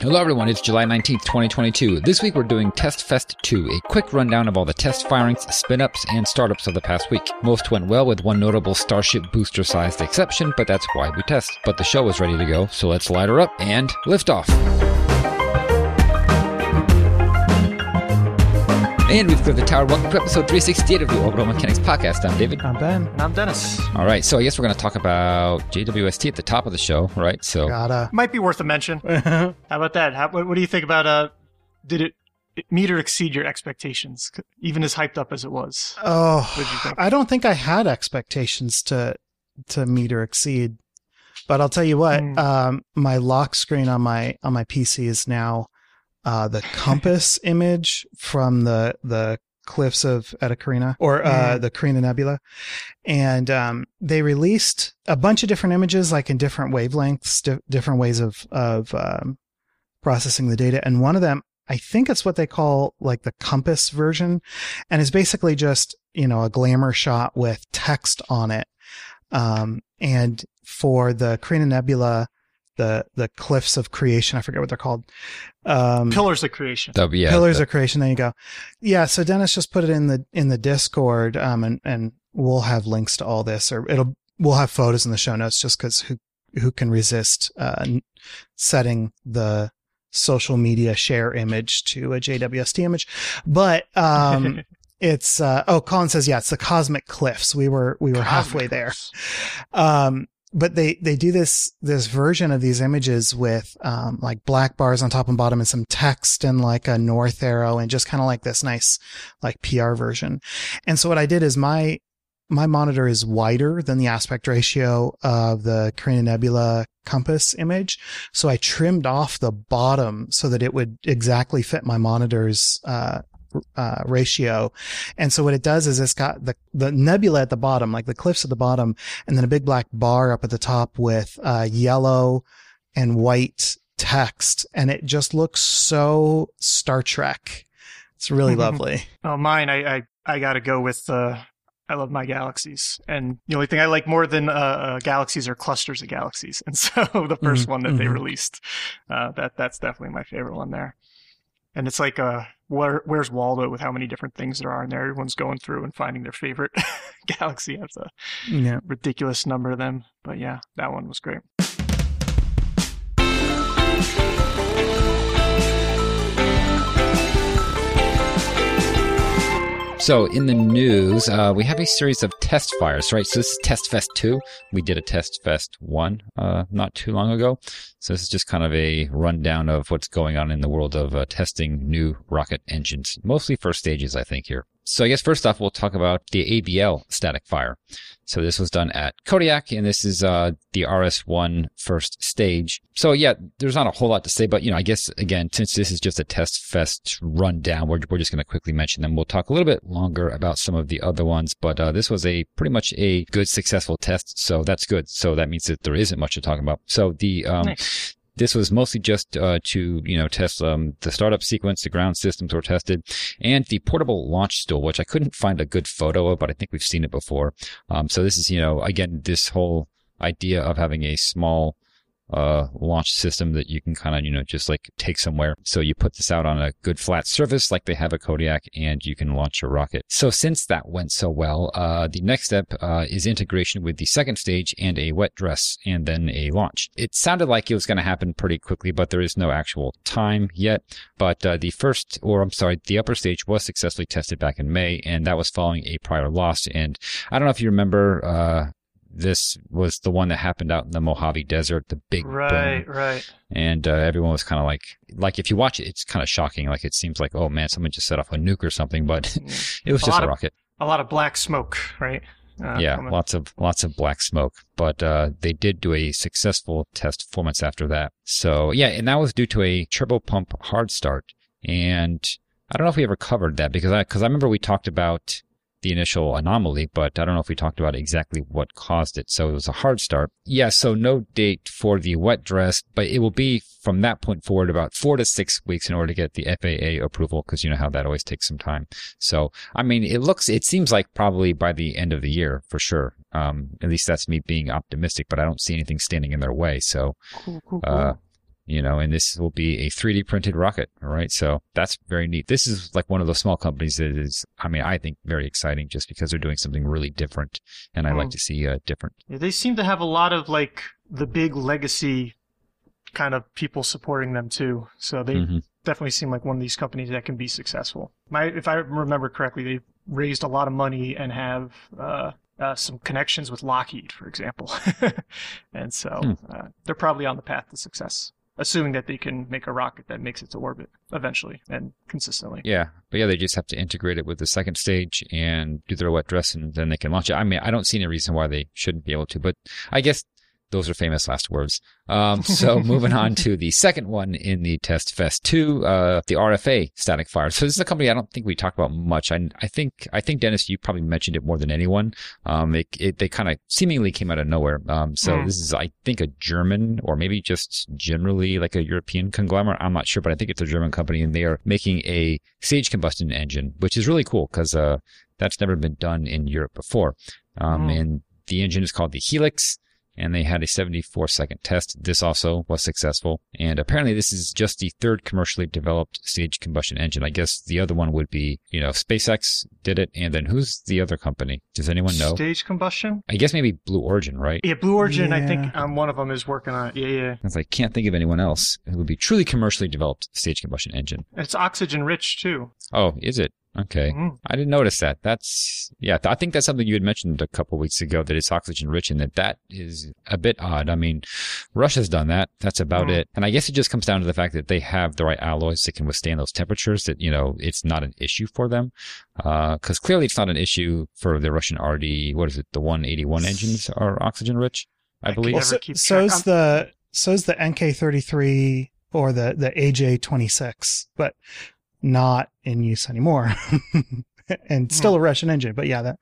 Hello everyone, it's July 19th, 2022. This week we're doing Test Fest 2, a quick rundown of all the test firings, spin-ups, and startups of the past week. Most went well with one notable Starship booster-sized exception, but that's why we test. But the show is ready to go, so let's light her up and lift off. And we've cleared the tower. Welcome to episode 368 of the Orbital Mechanics Podcast. I'm David. I'm Ben. And I'm Dennis. All right, so I guess we're going to talk about JWST at the top of the show, right? So Gotta. Might be worth a mention. How about that? How, what, what do you think about uh? Did it, it meet or exceed your expectations, even as hyped up as it was? Oh, you think? I don't think I had expectations to to meet or exceed, but I'll tell you what. Hmm. Um, my lock screen on my on my PC is now uh, the compass image from the the cliffs of Eta Carina or uh, the Carina Nebula, and um, they released a bunch of different images, like in different wavelengths, di- different ways of of um, processing the data, and one of them. I think it's what they call like the compass version, and it's basically just you know a glamour shot with text on it. Um, and for the Carina Nebula, the the cliffs of creation, I forget what they're called. Um, Pillars of creation. the, yeah, pillars the- of creation. There you go. Yeah. So Dennis just put it in the in the Discord, um, and and we'll have links to all this, or it'll we'll have photos in the show notes, just because who who can resist uh, setting the social media share image to a JWST image, but um. It's uh oh Colin says yeah it's the cosmic cliffs we were we were halfway there um but they they do this this version of these images with um like black bars on top and bottom and some text and like a north arrow and just kind of like this nice like PR version and so what I did is my my monitor is wider than the aspect ratio of the Carina Nebula compass image. So I trimmed off the bottom so that it would exactly fit my monitor's, uh, uh, ratio. And so what it does is it's got the, the nebula at the bottom, like the cliffs at the bottom, and then a big black bar up at the top with, uh, yellow and white text. And it just looks so Star Trek. It's really lovely. Oh, mine. I I, I got to go with. Uh, I love my galaxies, and the only thing I like more than uh, uh, galaxies are clusters of galaxies. And so the 1st Mhm, one that they mhm. released, uh, that that's definitely my favorite one there. And it's like, uh, where where's Waldo with how many different things there are in there? Everyone's going through and finding their favorite galaxy. Has a Yeah. ridiculous number of them. But yeah, that one was great. So in the news, uh, we have a series of test fires, right? So this is Test Fest 2. We did a Test Fest 1 uh, not too long ago. So this is just kind of a rundown of what's going on in the world of uh, testing new rocket engines, mostly first stages, I think, here. So I guess first off, we'll talk about the ABL static fire. So this was done at Kodiak, and this is uh, the RS1 first stage. So yeah, there's not a whole lot to say, but you know, I guess again, since this is just a test fest rundown, we're we're just going to quickly mention them. We'll talk a little bit longer about some of the other ones, but uh, this was a pretty much a good, successful test, so that's good. So that means that there isn't much to talk about. So the um, Nice. This was mostly just uh, to you know test um, the startup sequence, the ground systems were tested, and the portable launch stool, which I couldn't find a good photo of, but I think we've seen it before. Um, so this is you know again this whole idea of having a small uh, launch system that you can kind of, you know, just like take somewhere. So you put this out on a good flat surface like they have a Kodiak and you can launch a rocket. So since that went so well, uh, the next step, uh, is integration with the second stage and a wet dress and then a launch. It sounded like it was going to happen pretty quickly, but there is no actual time yet. But, uh, the first, or I'm sorry, the upper stage was successfully tested back in May and that was following a prior loss. And I don't know if you remember, uh, this was the one that happened out in the Mojave Desert, the big Right, boom. right. And uh, everyone was kind of like, like if you watch it, it's kind of shocking. Like it seems like, oh man, someone just set off a nuke or something, but Mm. it was A just a of- rocket. A lot of black smoke, right? Uh, yeah, coming- lots of lots of black smoke. But uh, they did do a successful test four months after that. So yeah, and that was due to a turbo pump hard start. And I don't know if we ever covered that because I because I remember we talked about the initial anomaly, but I don't know if we talked about exactly what caused it. So it was a hard start. Yeah, so no date for the wet dress, but it will be from that point forward about four to six weeks in order to get the FAA approval because you know how that always takes some time. So, I mean, it looks, it seems like probably by the end of the year for sure. Um, at least that's me being optimistic, but I don't see anything standing in their way. So, Cool, cool, cool. uh, you know, and this will be a 3D printed rocket. All right. So that's very neat. This is like one of those small companies that is, I mean, I think very exciting just because they're doing something really different. And I like Mm. to see uh, different. Yeah, they seem to have a lot of like the big legacy kind of people supporting them too. So they Mhm. definitely seem like one of these companies that can be successful. My, if I remember correctly, they raised a lot of money and have uh, uh, some connections with Lockheed, for example. and so Hmm. uh, they're probably on the path to success, assuming that they can make a rocket that makes it to orbit eventually and consistently. Yeah. But yeah, they just have to integrate it with the second stage and do their wet dress and then they can launch it. I mean, I don't see any reason why they shouldn't be able to, but I guess those are famous last words. Um, so moving on to the second one in the Test Fest 2, uh, the RFA static fire. So this is a company I don't think we talked about much. I, I think, I think Dennis, you probably mentioned it more than anyone. Um, it, it they kind of seemingly came out of nowhere. Um, so Mm. this is, I think, a German or maybe just generally like a European conglomerate. I'm not sure, but I think it's a German company and they are making a stage combustion engine, which is really cool because, uh, that's never been done in Europe before. Um, Mm. and the engine is called the Helix and they had a 74 second test. This also was successful. And apparently this is just the third commercially developed stage combustion engine. I guess the other one would be, you know, SpaceX did it. And then who's the other company? Does anyone know? Stage combustion? I guess maybe Blue Origin, right? Yeah, Blue Origin, I think Yeah. um, one of them is working on it. Yeah, yeah. Because I can't think of anyone else who would be truly commercially developed stage combustion engine. It's oxygen rich too. Oh, is it? Okay. Mhm. I didn't notice that. That's, yeah, I think that's something you had mentioned a couple weeks ago that it's oxygen rich and that that is a bit odd. I mean, Russia's done that. That's about Mhm. it. And I guess it just comes down to the fact that they have the right alloys that can withstand those temperatures that, you know, it's not an issue for them. Uh, cause clearly it's not an issue for the Russian RD, what is it? The 181 engines are oxygen rich, I I believe. Well, Well, Never so, keep so's track. the so's the NK33 or the the AJ26, but not in use anymore, and still a Russian engine. But yeah, that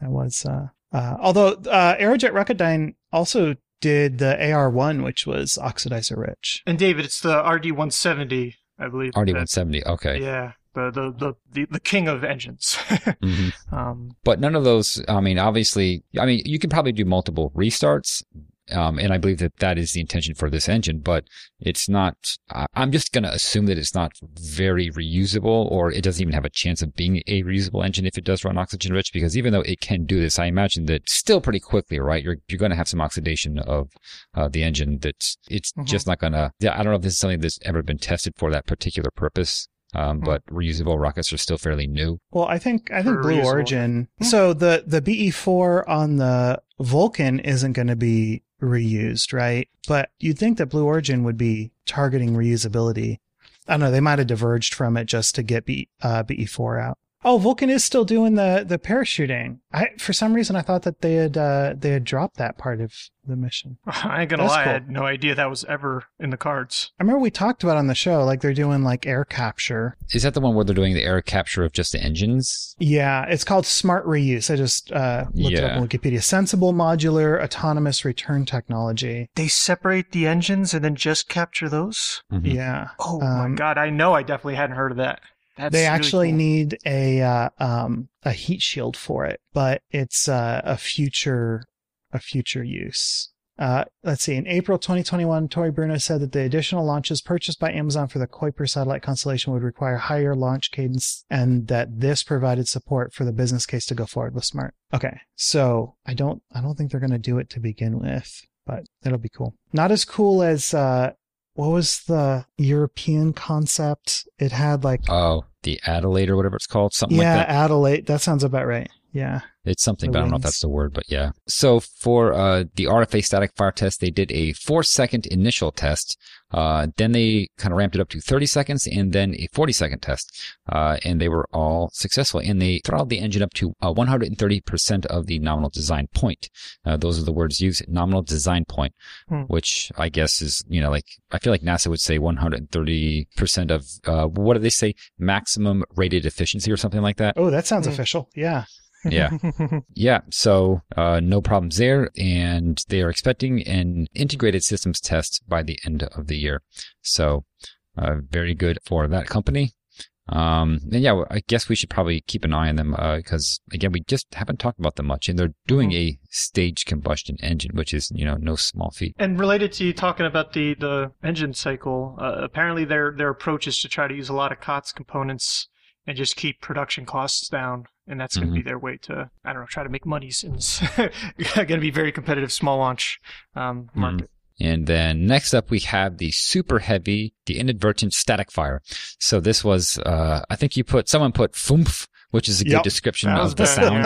that was. Uh, uh, although uh, Aerojet Rocketdyne also did the AR1, which was oxidizer rich. And David, it's the RD 170, I believe. RD170. Okay. Yeah, the, the the the the king of engines. Mhm. um, But none of those, I mean, obviously, I mean, you can probably do multiple restarts. Um, and I believe that that is the intention for this engine, but it's not, I- I'm just going to assume that it's not very reusable or it doesn't even have a chance of being a reusable engine if it does run oxygen rich, because even though it can do this, I imagine that still pretty quickly, right? You're, you're going to have some oxidation of, uh, the engine that's, it's Mhm. just not going to, yeah, I don't know if this is something that's ever been tested for that particular purpose. Um, Mhm. but reusable rockets are still fairly new. Well, I think I think Blue reusable. Origin. Hmm. So the the BE4 on the Vulcan isn't going to be reused, right? But you'd think that Blue Origin would be targeting reusability. I don't know. They might have diverged from it just to get B, uh, BE4 out. Oh, Vulcan is still doing the the parachuting. I for some reason I thought that they had uh, they had dropped that part of the mission. I ain't gonna That's lie, I had no idea that was ever in the cards. I remember we talked about on the show like they're doing like air capture. Is that the one where they're doing the air capture of just the engines? Yeah, it's called smart reuse. I just uh, looked it up Yeah. on Wikipedia. Sensible modular autonomous return technology. They separate the engines and then just capture those. Mhm. Yeah, Oh my Um, god, I know I definitely hadn't heard of that. That's they really actually cool. need a uh, um, a heat shield for it, but it's uh, a future a future use. Uh, let's see. In April 2021, Tory Bruno said that the additional launches purchased by Amazon for the Kuiper satellite constellation would require higher launch cadence, and that this provided support for the business case to go forward with Smart. Okay, so I don't I don't think they're going to do it to begin with, but it'll be cool. Not as cool as uh, what was the European concept? It had like Oh, the Adelaide or whatever it's called, something yeah, like that. Adelaide. That sounds about right. Yeah. It's something, but I don't know if that's the word, but yeah. So for uh, the RFA static fire test, they did a four second initial test. Uh, then they kind of ramped it up to 30 seconds and then a 40 second test. Uh, and they were all successful. And they throttled the engine up to uh, 130% of the nominal design point. Uh, those are the words used, nominal design point, Hmm. which I guess is, you know, like, I feel like NASA would say 130% of, uh, what do they say? Maximum rated efficiency or something like that. Oh, that sounds Hmm. official. Yeah. Yeah. Yeah, so uh, no problems there, and they are expecting an integrated systems test by the end of the year. So uh, very good for that company. Um, and yeah, I guess we should probably keep an eye on them because again, we just haven't talked about them much, and they're doing Mhm. a staged combustion engine, which is you know no small feat. And related to you talking about the, the engine cycle, uh, apparently their their approach is to try to use a lot of COTS components and just keep production costs down. And that's going to be their way to, I don't know, try to make money since going to be very competitive small launch um, market. And then next up, we have the super heavy, the inadvertent static fire. So this was, uh, I think you put, someone put foomph, which is a good Yep. description of the sound.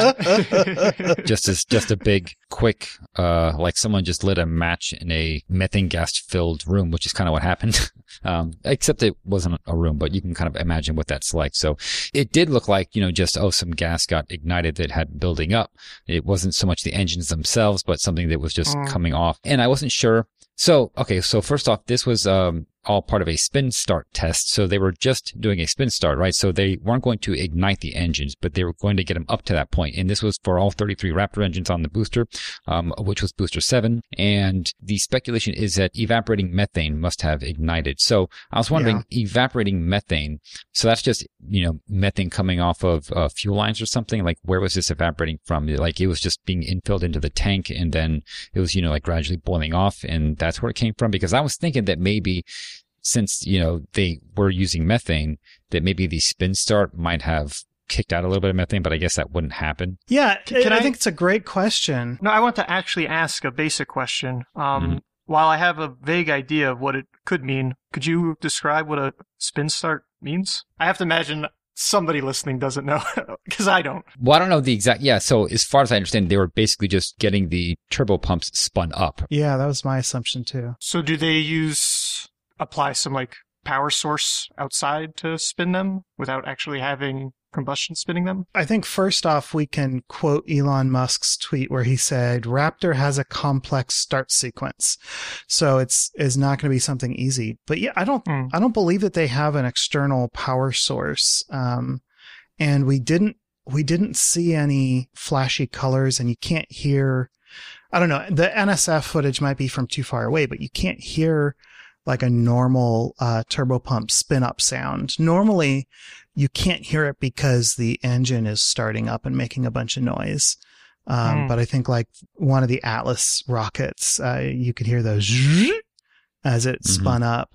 just as, just a big, quick, uh, like someone just lit a match in a methane gas filled room, which is kind of what happened. um, except it wasn't a room, but you can kind of imagine what that's like. So it did look like, you know, just, oh, some gas got ignited that had building up. It wasn't so much the engines themselves, but something that was just Mm. coming off. And I wasn't sure. So, okay. So first off, this was, um, all part of a spin start test. So they were just doing a spin start, right? So they weren't going to ignite the engines, but they were going to get them up to that point. And this was for all 33 Raptor engines on the booster, um, which was booster seven. And the speculation is that evaporating methane must have ignited. So I was wondering, evaporating methane. So that's just, you know, methane coming off of uh, fuel lines or something. Like where was this evaporating from? Like it was just being infilled into the tank and then it was, you know, like gradually boiling off. And that's where it came from. Because I was thinking that maybe since, you know, they were using methane, that maybe the spin start might have kicked out a little bit of methane, but I guess that wouldn't happen. Yeah, Can- can I, I- think it's a great question. No, I want to actually ask a basic question. Um, Mhm. While I have a vague idea of what it could mean, could you describe what a spin start means? I have to imagine somebody listening doesn't know because I don't. Well, I don't know the exact, yeah. So as far as I understand, they were basically just getting the turbo pumps spun up. Yeah, that was my assumption too. So do they use apply some like power source outside to spin them without actually having combustion spinning them? I think first off, we can quote Elon Musk's tweet where he said, Raptor has a complex start sequence. So it's, is not going to be something easy. But yeah, I don't, Hmm. I don't believe that they have an external power source. Um, and we didn't, we didn't see any flashy colors and you can't hear, I don't know, the NSF footage might be from too far away, but you can't hear like a normal, uh, turbo pump spin up sound. Normally, you can't hear it because the engine is starting up and making a bunch of noise. Um, Hmm. but I think like one of the Atlas rockets, uh, you could hear those as it Mhm. spun up.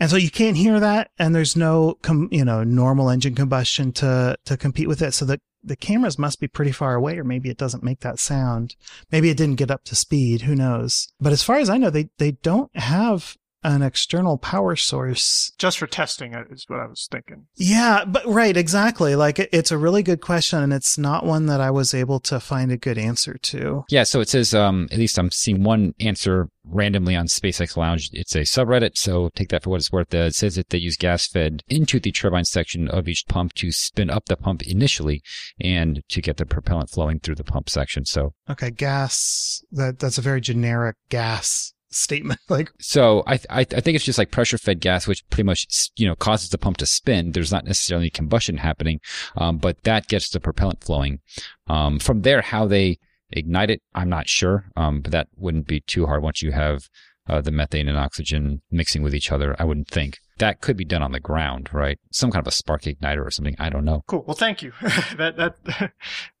And so you can't hear that. And there's no, com- you know, normal engine combustion to, to compete with it. So the, the cameras must be pretty far away, or maybe it doesn't make that sound. Maybe it didn't get up to speed. Who knows? But as far as I know, they, they don't have an external power source Just for testing uh, is what I was thinking. yeah, but right, exactly. Like it, it's a really good question and it's not one that I was able to find a good answer to. Yeah, so it says, um, at least I'm seeing one answer randomly on SpaceX Lounge. It's a subreddit, so take that for what it's worth. Uh, it says that they use gas fed into the turbine section of each pump to spin up the pump initially and to get the propellant flowing through the pump section. So, Okay, gas, that that's a very generic gas statement. Like so I, I, I think it's just like pressure fed gas, which pretty much, you know, causes the pump to spin. There's not necessarily combustion happening, um, but that gets the propellant flowing. Um, from there, how they ignite it, I'm not sure. Um, but that wouldn't be too hard once you have uh, the methane and oxygen mixing with each other. I wouldn't think that could be done on the ground, right? Some kind of a spark igniter or something. I don't know. Cool. Well, thank you. that that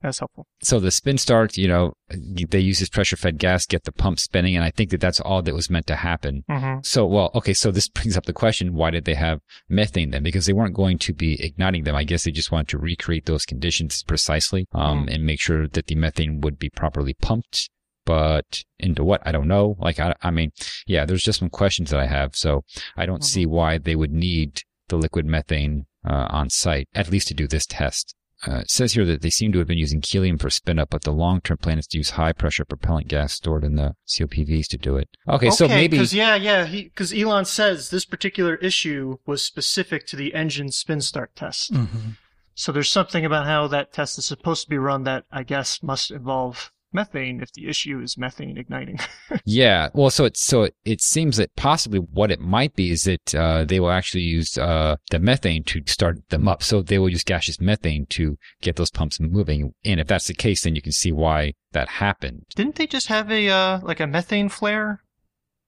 that's helpful. So the spin start, you know, they use this pressure fed gas, get the pump spinning, and I think that that's all that was meant to happen. Mm-hmm. So, well, okay, so this brings up the question, why did they have methane then? Because they weren't going to be igniting them. I guess they just wanted to recreate those conditions precisely, um, Mm. and make sure that the methane would be properly pumped. But into what? I don't know. Like, I, I mean, yeah, there's just some questions that I have. So I don't Mhm. see why they would need the liquid methane, uh, on site, at least to do this test. Uh, it says here that they seem to have been using helium for spin up, but the long term plan is to use high pressure propellant gas stored in the COPVs to do it. Okay, so maybe because yeah, yeah, because Elon says this particular issue was specific to the engine spin start test. mhm. So there's something about how that test is supposed to be run that I guess must involve methane if the issue is methane igniting. Yeah. Well, so it so it, it seems that possibly what it might be is that uh, they will actually use uh, the methane to start them up. So they will use gaseous methane to get those pumps moving. And if that's the case, then you can see why that happened. Didn't they just have a uh, like a methane flare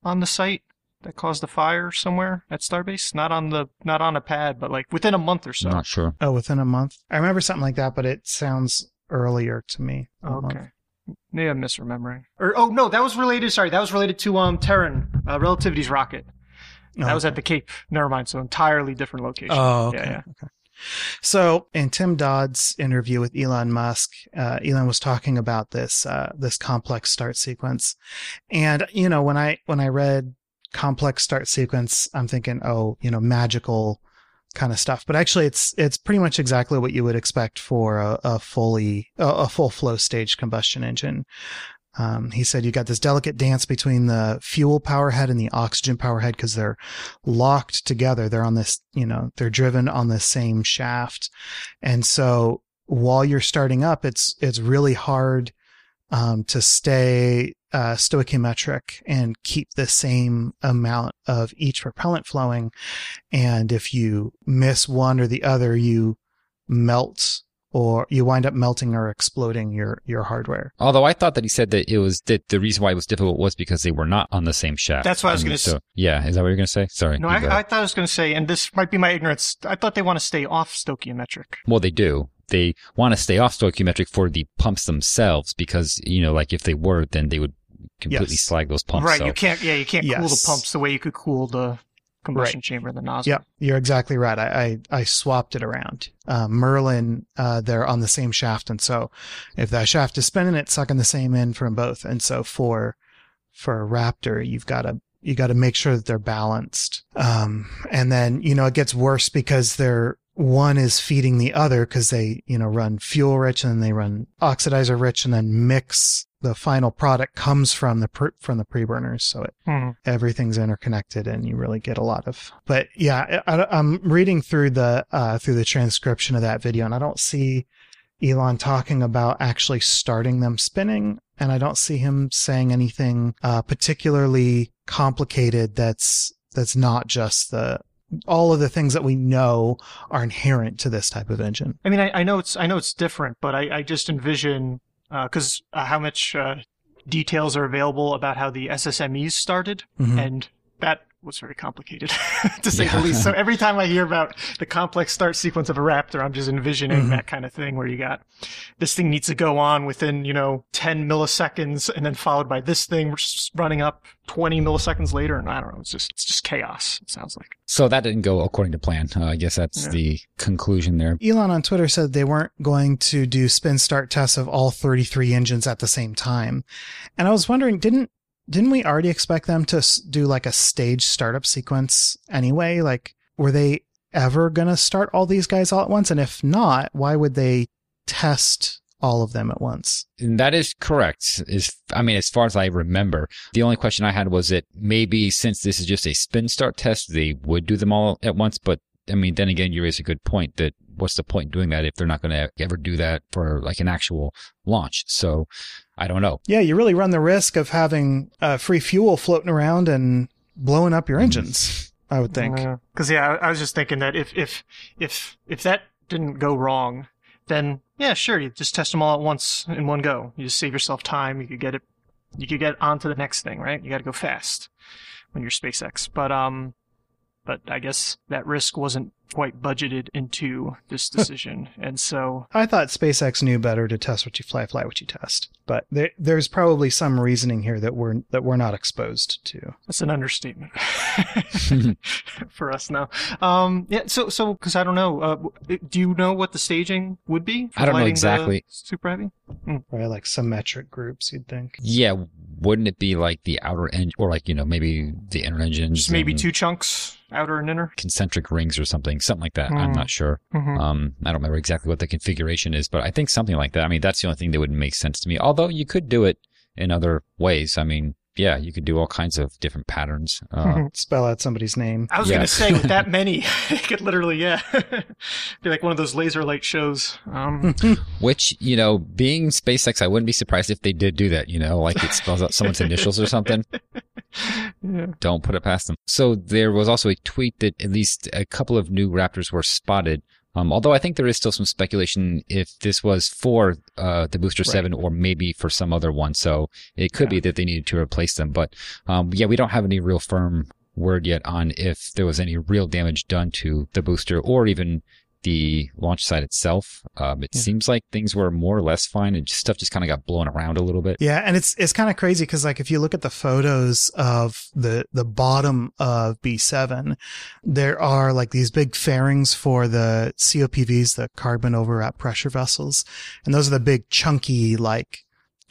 on the site? that caused a fire somewhere at Starbase? Not on the not on a pad, but like within a month or so. Not sure. Oh, within a month. I remember something like that, but it sounds earlier to me. A month. Okay. Maybe I'm misremembering. Or oh no, that was related. Sorry, that was related to um Terran, uh, Relativity's rocket. That Oh. was at the Cape. Never mind. So entirely different location. Oh, okay. Yeah, yeah. okay. So in Tim Dodd's interview with Elon Musk, uh, Elon was talking about this uh, this complex start sequence, and you know when I when I read complex start sequence, I'm thinking, oh, you know, magical kind of stuff. But actually, it's it's pretty much exactly what you would expect for a, a fully a, a full flow stage combustion engine. Um, he said you got this delicate dance between the fuel power head and the oxygen power head because they're locked together. They're on this, you know, they're driven on the same shaft. And so while you're starting up, it's, it's really hard, um, to stay, uh, stoichiometric and keep the same amount of each propellant flowing. And if you miss one or the other, you melt or you wind up melting or exploding your, your hardware. Although I thought that he said that it was that the reason why it was difficult was because they were not on the same shaft. That's what I was gonna so, Yeah, is that what you're going to say? Sorry. No, I, I thought I was going to say, and this might be my ignorance. I thought they want to stay off stoichiometric. well, they do. They want to stay off stoichiometric for the pumps themselves because you know, like if they were, then they would completely Yes. slag those pumps. right. so- You can't. Yeah, you can't cool the pumps the way you could cool the combustion chamber and the nozzle. Yep, you're exactly right. I I, I swapped it around. Uh, Merlin, uh, they're on the same shaft, and so if that shaft is spinning, it's sucking the same in from both. And so for for a Raptor, you've got to you got to make sure that they're balanced. Um, and then you know it gets worse because they're one is feeding the other because they you know run fuel rich and then they run oxidizer rich and then mix the final product comes from the pre- from the pre-burners so it Hmm. everything's interconnected and you really get a lot of but yeah I, i'm reading through the uh through the transcription of that video and i don't see elon talking about actually starting them spinning and i don't see him saying anything uh particularly complicated that's that's not just the all of the things that we know are inherent to this type of engine I mean, I, I know it's I know it's different, but I, I just envision because uh, how much uh, details are available about how the SSMEs started, Mhm. and that was very complicated to say Yeah. the least. So every time I hear about the complex start sequence of a Raptor, I'm just envisioning Mhm. that kind of thing where you got this thing needs to go on within you know 10 milliseconds, and then followed by this thing which is running up 20 milliseconds later, and I don't know, it's just it's just chaos. It sounds like. So that didn't go according to plan. Uh, I guess that's Yeah. the conclusion there. Elon on Twitter said they weren't going to do spin start tests of all 33 engines at the same time. And I was wondering, didn't didn't we already expect them to do like a stage startup sequence anyway? Like, were they ever going to start all these guys all at once? And if not, why would they test all of them at once? That is correct. Is I mean, as far as I remember, the only question I had was that maybe since this is just a spin start test, they would do them all at once. But I mean, then again, you raise a good point that what's the point in doing that if they're not going to ever do that for like an actual launch? So I don't know. Yeah, you really run the risk of having uh, free fuel floating around and blowing up your Mm. engines. I would think. Because yeah, I, I was just thinking that if if if if that didn't go wrong, then yeah, sure, you just test them all at once in one go. You just save yourself time. You could get it. You could get on to the next thing, right? You got to go fast when you're SpaceX. But um, but I guess that risk wasn't quite budgeted into this decision, and so I thought SpaceX knew better to test what you fly, fly what you test. But there, there's probably some reasoning here that we're that we're not exposed to. That's an understatement for us now. Um, yeah. So, so because I don't know, uh, do you know what the staging would be? for I don't know exactly. Super heavy. Probably like symmetric groups, you'd think. Yeah, wouldn't it be like the outer end or like you know maybe the inner engines, Just maybe and two chunks, outer and inner. concentric rings or something, something like that. I'm Hmm. not sure. Mm-hmm. Um, I don't remember exactly what the configuration is, but I think something like that. I mean, that's the only thing that would make sense to me. Although you could do it in other ways. I mean, yeah, you could do all kinds of different patterns. Uh, Mhm. Spell out somebody's name. I was yeah. gonna say with that many, it could literally, yeah, be like one of those laser light shows. Um, Which, you know, being SpaceX, I wouldn't be surprised if they did do that, you know, like it spells out someone's initials or something. yeah. Don't put it past them. So there was also a tweet that at least a couple of new Raptors were spotted. Um, although I think there is still some speculation if this was for uh, the Booster Right. 7 or maybe for some other one. So it could be that they needed to replace them. But um, yeah, we don't have any real firm word yet on if there was any real damage done to the booster or even the launch site itself. Um, it Yeah. seems like things were more or less fine, and stuff just kind of got blown around a little bit. Yeah, and it's it's kind of crazy because like if you look at the photos of the the bottom of B7, there are like these big fairings for the COPVs, the carbon overwrap pressure vessels, and those are the big chunky like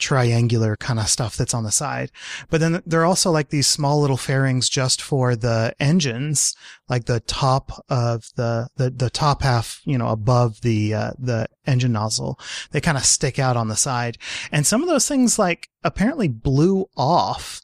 triangular kind of stuff that's on the side. But then there are also like these small little fairings just for the engines, like the top of the the the top half, you know, above the uh, the engine nozzle. They kind of stick out on the side and some of those things like apparently blew off.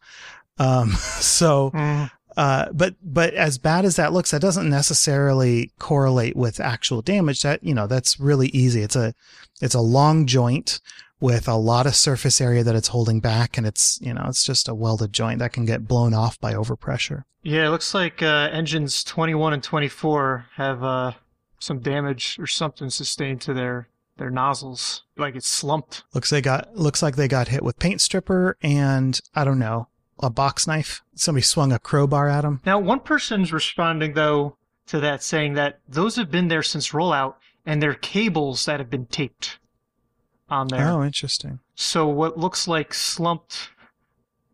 Um, so, Mm. uh, but, but as bad as that looks, that doesn't necessarily correlate with actual damage. That, you know, that's really easy. It's a, it's a long joint with a lot of surface area that it's holding back. And it's, you know, it's just a welded joint that can get blown off by overpressure. Yeah, it looks like uh, engines 21 and 24 have uh, some damage or something sustained to their their nozzles. Like it's slumped. Looks they got, looks like they got hit with paint stripper and I don't know, a box knife. Somebody swung a crowbar at them. Now, one person's responding though to that, saying that those have been there since rollout, and they're cables that have been taped on there. Oh, interesting. So what looks like slumped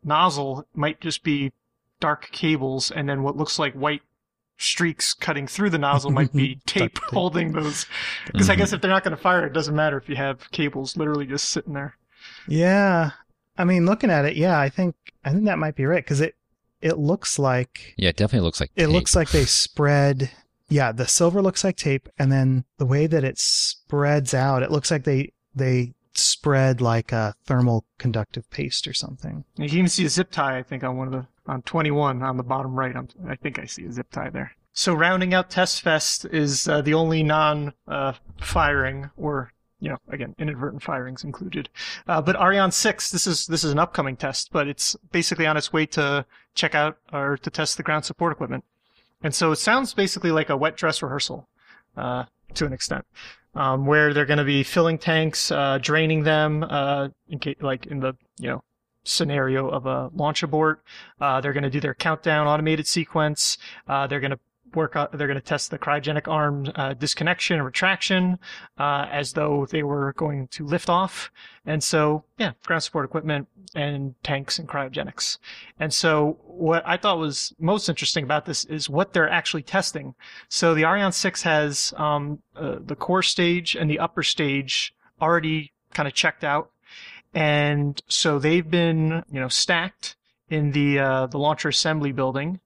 nozzle might just be dark cables, and then what looks like white streaks cutting through the nozzle might be tape tape. holding those. Because I Mhm. guess if they're not going to fire, it doesn't matter if you have cables literally just sitting there. Yeah. I mean, looking at it, yeah, I think I think that might be right because it it looks like Yeah, it definitely looks like it tape. looks like they spread. Yeah, the silver looks like tape, and then the way that it spreads out, it looks like they they spread like a thermal conductive paste or something. You can even see a zip tie, I think, on one of the on 21 on the bottom right. I'm, I think I see a zip tie there. So rounding out Test Fest is uh, the only non-firing or you know again inadvertent firings included. Uh, but Ariane 6, this is this is an upcoming test, but it's basically on its way to check out or to test the ground support equipment. And so it sounds basically like a wet dress rehearsal uh, to an extent. Um, where they're going to be filling tanks, uh, draining them, uh, in case, like in the you know scenario of a launch abort. Uh, they're going to do their countdown automated sequence. Uh, they're going to work out, they're going to test the cryogenic arm uh, disconnection and retraction uh, as though they were going to lift off. And so, yeah, ground support equipment and tanks and cryogenics. And so, what I thought was most interesting about this is what they're actually testing. So, the Ariane 6 has um, uh, the core stage and the upper stage already kind of checked out and so they've been you know stacked in the uh, the launcher assembly building,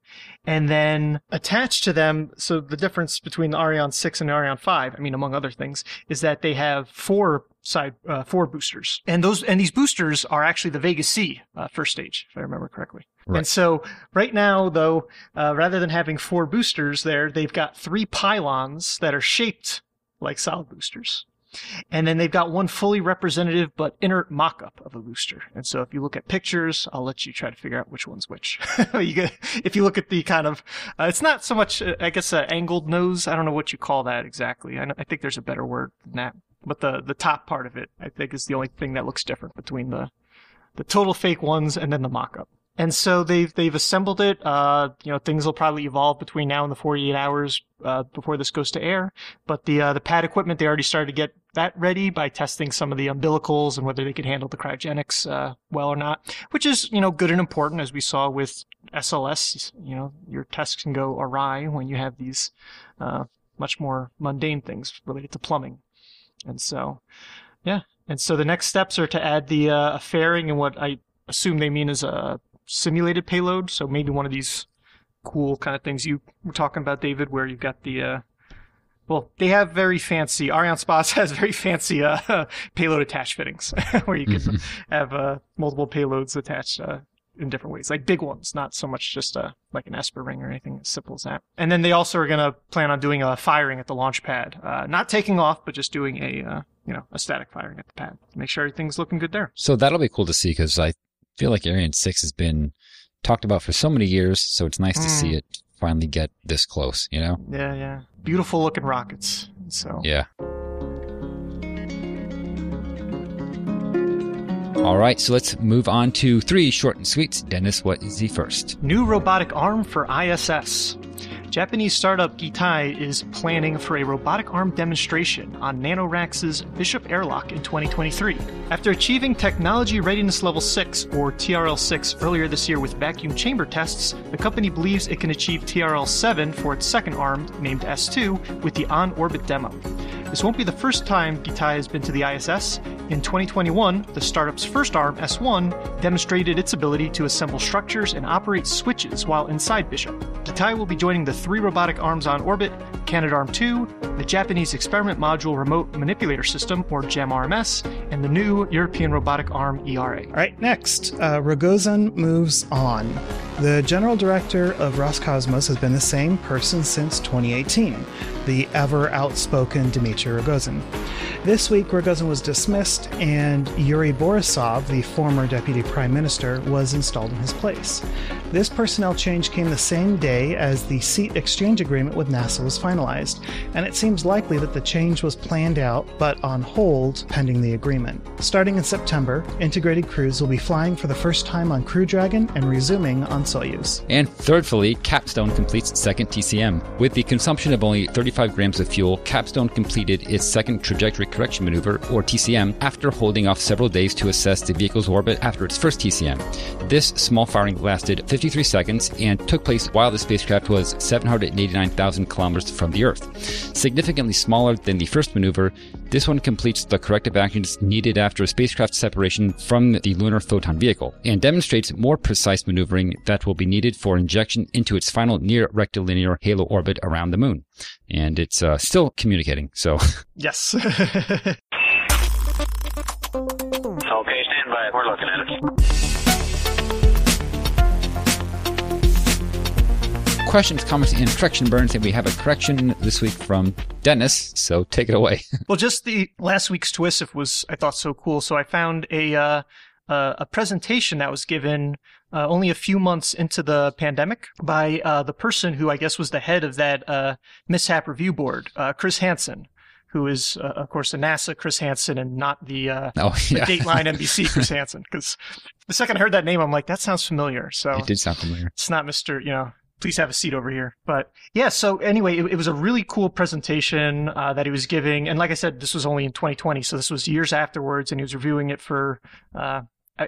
and then attached to them. So the difference between the Ariane 6 and the Ariane 5, I mean, among other things, is that they have four side uh, four boosters, and those and these boosters are actually the Vega C uh, first stage, if I remember correctly. Right. And so right now, though, uh, rather than having four boosters there, they've got three pylons that are shaped like solid boosters. And then they've got one fully representative but inert mock-up of a booster. And so if you look at pictures, I'll let you try to figure out which one's which. you get, if you look at the kind of, uh, it's not so much, uh, I guess, uh, angled nose. I don't know what you call that exactly. I, know, I think there's a better word than that. But the, the top part of it, I think, is the only thing that looks different between the, the total fake ones and then the mock-up. And so they've they've assembled it. Uh, you know, things will probably evolve between now and the 48 hours uh, before this goes to air. But the uh, the pad equipment, they already started to get that ready by testing some of the umbilicals and whether they could handle the cryogenics uh, well or not, which is you know good and important as we saw with SLS. You know, your tests can go awry when you have these uh, much more mundane things related to plumbing. And so, yeah. And so the next steps are to add the uh, fairing and what I assume they mean is a simulated payload. So maybe one of these cool kind of things you were talking about, David, where you've got the uh, well, they have very fancy. Arianespace has very fancy uh, payload attach fittings, where you can Mhm. have uh, multiple payloads attached uh, in different ways, like big ones, not so much just uh, like an ESPA ring or anything as simple as that. And then they also are going to plan on doing a firing at the launch pad, uh, not taking off, but just doing a uh, you know a static firing at the pad to make sure everything's looking good there. So that'll be cool to see because I feel like Ariane 6 has been talked about for so many years. So it's nice to see Mm. it finally get this close, you know? Yeah, yeah, beautiful looking rockets. So Yeah. All right, so let's move on to three short and sweets. Dennis, what is the first? New robotic arm for ISS. Japanese startup Gitai is planning for a robotic arm demonstration on Nanoracks's Bishop airlock in 2023. After achieving Technology Readiness Level 6, or TRL 6, earlier this year with vacuum chamber tests, the company believes it can achieve TRL 7 for its second arm, named S2, with the on orbit demo. This won't be the first time Gitai has been to the ISS. In 2021, the startup's first arm, S1, demonstrated its ability to assemble structures and operate switches while inside Bishop. Gitai will be joining the three robotic arms on orbit Canadarm2, the Japanese Experiment Module Remote Manipulator System, or JEMRMS, and the new European Robotic Arm ERA. All right, next, uh, Rogozin moves on. The general director of Roscosmos has been the same person since 2018, the ever outspoken Dmitry Rogozin. This week, Rogozin was dismissed, and Yuri Borisov, the former deputy prime minister, was installed in his place. This personnel change came the same day as the seat exchange agreement with NASA was finalized, and it seems likely that the change was planned out but on hold pending the agreement. Starting in September, integrated crews will be flying for the first time on Crew Dragon and resuming on Soyuz. And thirdly, Capstone completes its second TCM. With the consumption of only 35 grams of fuel, Capstone completed its second trajectory correction maneuver, or TCM, after holding off several days to assess the vehicle's orbit after its first TCM. This small firing lasted 53 seconds and took place while the spacecraft was 789,000 kilometers from the Earth. Significantly smaller than the first maneuver, this one completes the corrective actions needed after a spacecraft separation from the lunar photon vehicle and demonstrates more precise maneuvering that will be needed for injection into its final near rectilinear halo orbit around the moon. And it's uh, still communicating, so. Yes. Okay, stand by. We're looking at it. Questions, comments, and correction burns, and we have a correction this week from Dennis, so take it away. well, just the last week's twist if was, I thought, so cool. So I found a, uh, uh, a presentation that was given uh, only a few months into the pandemic by uh, the person who I guess was the head of that uh, mishap review board, uh, Chris Hansen, who is, uh, of course, the NASA Chris Hansen and not the, uh, oh, the. Dateline NBC Chris Hansen. Because the second I heard that name, I'm like, that sounds familiar. So It did sound familiar. it's not Mr. You know, please have a seat over here. But yeah, so anyway, it, it was a really cool presentation uh, that he was giving, and like I said, this was only in 2020, so this was years afterwards, and he was reviewing it for. Uh,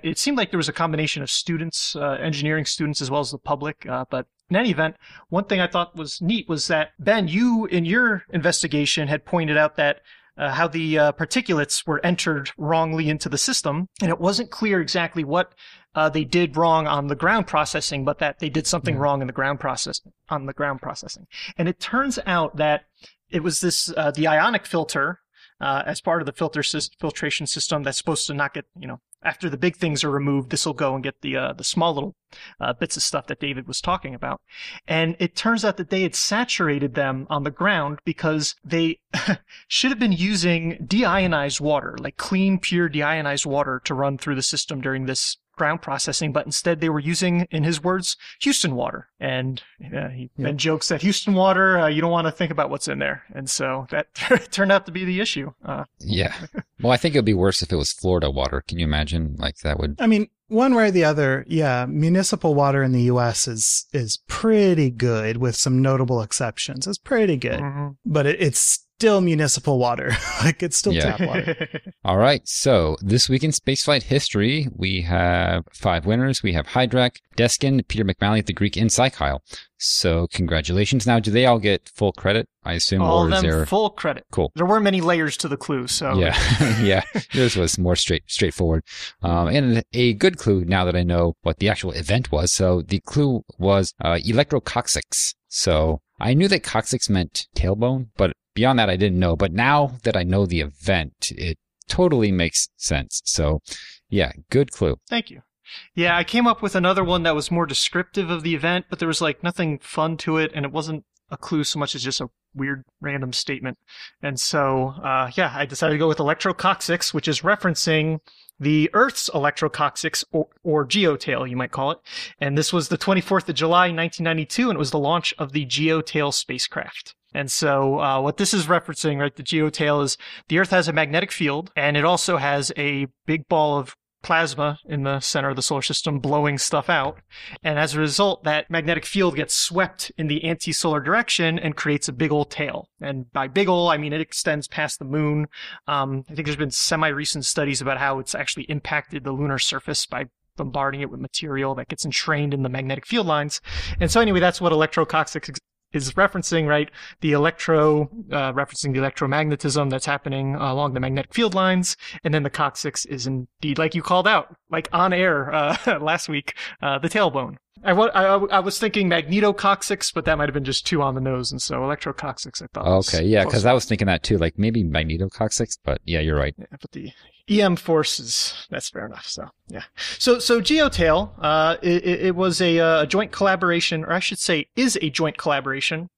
it seemed like there was a combination of students, uh, engineering students, as well as the public. Uh, but in any event, one thing I thought was neat was that Ben, you in your investigation had pointed out that uh, how the uh, particulates were entered wrongly into the system, and it wasn't clear exactly what uh, they did wrong on the ground processing, but that they did something wrong in the ground process on the ground processing. And it turns out that it was this uh, the ionic filter uh, as part of the filter sys- filtration system that's supposed to not get you know after the big things are removed, this will go and get the uh, the small little uh, bits of stuff that David was talking about. And it turns out that they had saturated them on the ground because they should have been using deionized water, like clean, pure deionized water, to run through the system during this ground processing, but instead they were using, in his words, Houston water. And uh, he Yep. Ben jokes that Houston water, uh, you don't want to think about what's in there. And so that turned out to be the issue. Uh, Yeah. Well, I think it would be worse if it was Florida water. Can you imagine? Like that would. I mean, one way or the other, yeah, municipal water in the U.S. is is pretty good, with some notable exceptions. It's pretty good, mhm. but it, it's still municipal water. like it's still Yeah. tap water. All right. So this week in spaceflight history, we have five winners. We have Hydrak, Deskin, Peter McMalley, the Greek, and Psychile. So congratulations. Now, do they all get full credit? I assume, All or of is them there? full credit. Cool. There weren't many layers to the clue, so Yeah, yeah. This was more straight, straightforward, um, and a good clue. Now that I know what the actual event was, so the clue was uh, electrococcyx. So I knew that coccyx meant tailbone, but beyond that, I didn't know. But now that I know the event, it totally makes sense. So, yeah, good clue. Thank you. Yeah, I came up with another one that was more descriptive of the event, but there was like nothing fun to it, and it wasn't a clue so much as just a weird random statement. And so, uh, yeah, I decided to go with electrococcyx, which is referencing the Earth's electrococcyx, or, or geotail, you might call it. And this was the 24th of July, 1992, and it was the launch of the geotail spacecraft. And so, uh, what this is referencing, right, the geotail is the Earth has a magnetic field, and it also has a big ball of plasma in the center of the solar system blowing stuff out. And as a result, that magnetic field gets swept in the anti-solar direction and creates a big old tail. And by big old, I mean it extends past the moon. Um, I think there's been semi-recent studies about how it's actually impacted the lunar surface by bombarding it with material that gets entrained in the magnetic field lines. And so anyway, that's what electrococcyx is referencing, right? The electro, uh, referencing the electromagnetism that's happening along the magnetic field lines. And then the coccyx is indeed, like you called out, like on air uh, last week, uh, the tailbone. I, I, I was thinking magnetococcyx, but that might have been just too on the nose. And so electrococcyx, I thought. Okay, yeah, because I was thinking that too, like maybe magnetococcyx, but yeah, you're right. Yeah, but the EM forces, that's fair enough. So, yeah. So, so GeoTail, uh, it, it was a, a, joint collaboration, or I should say, is a joint collaboration.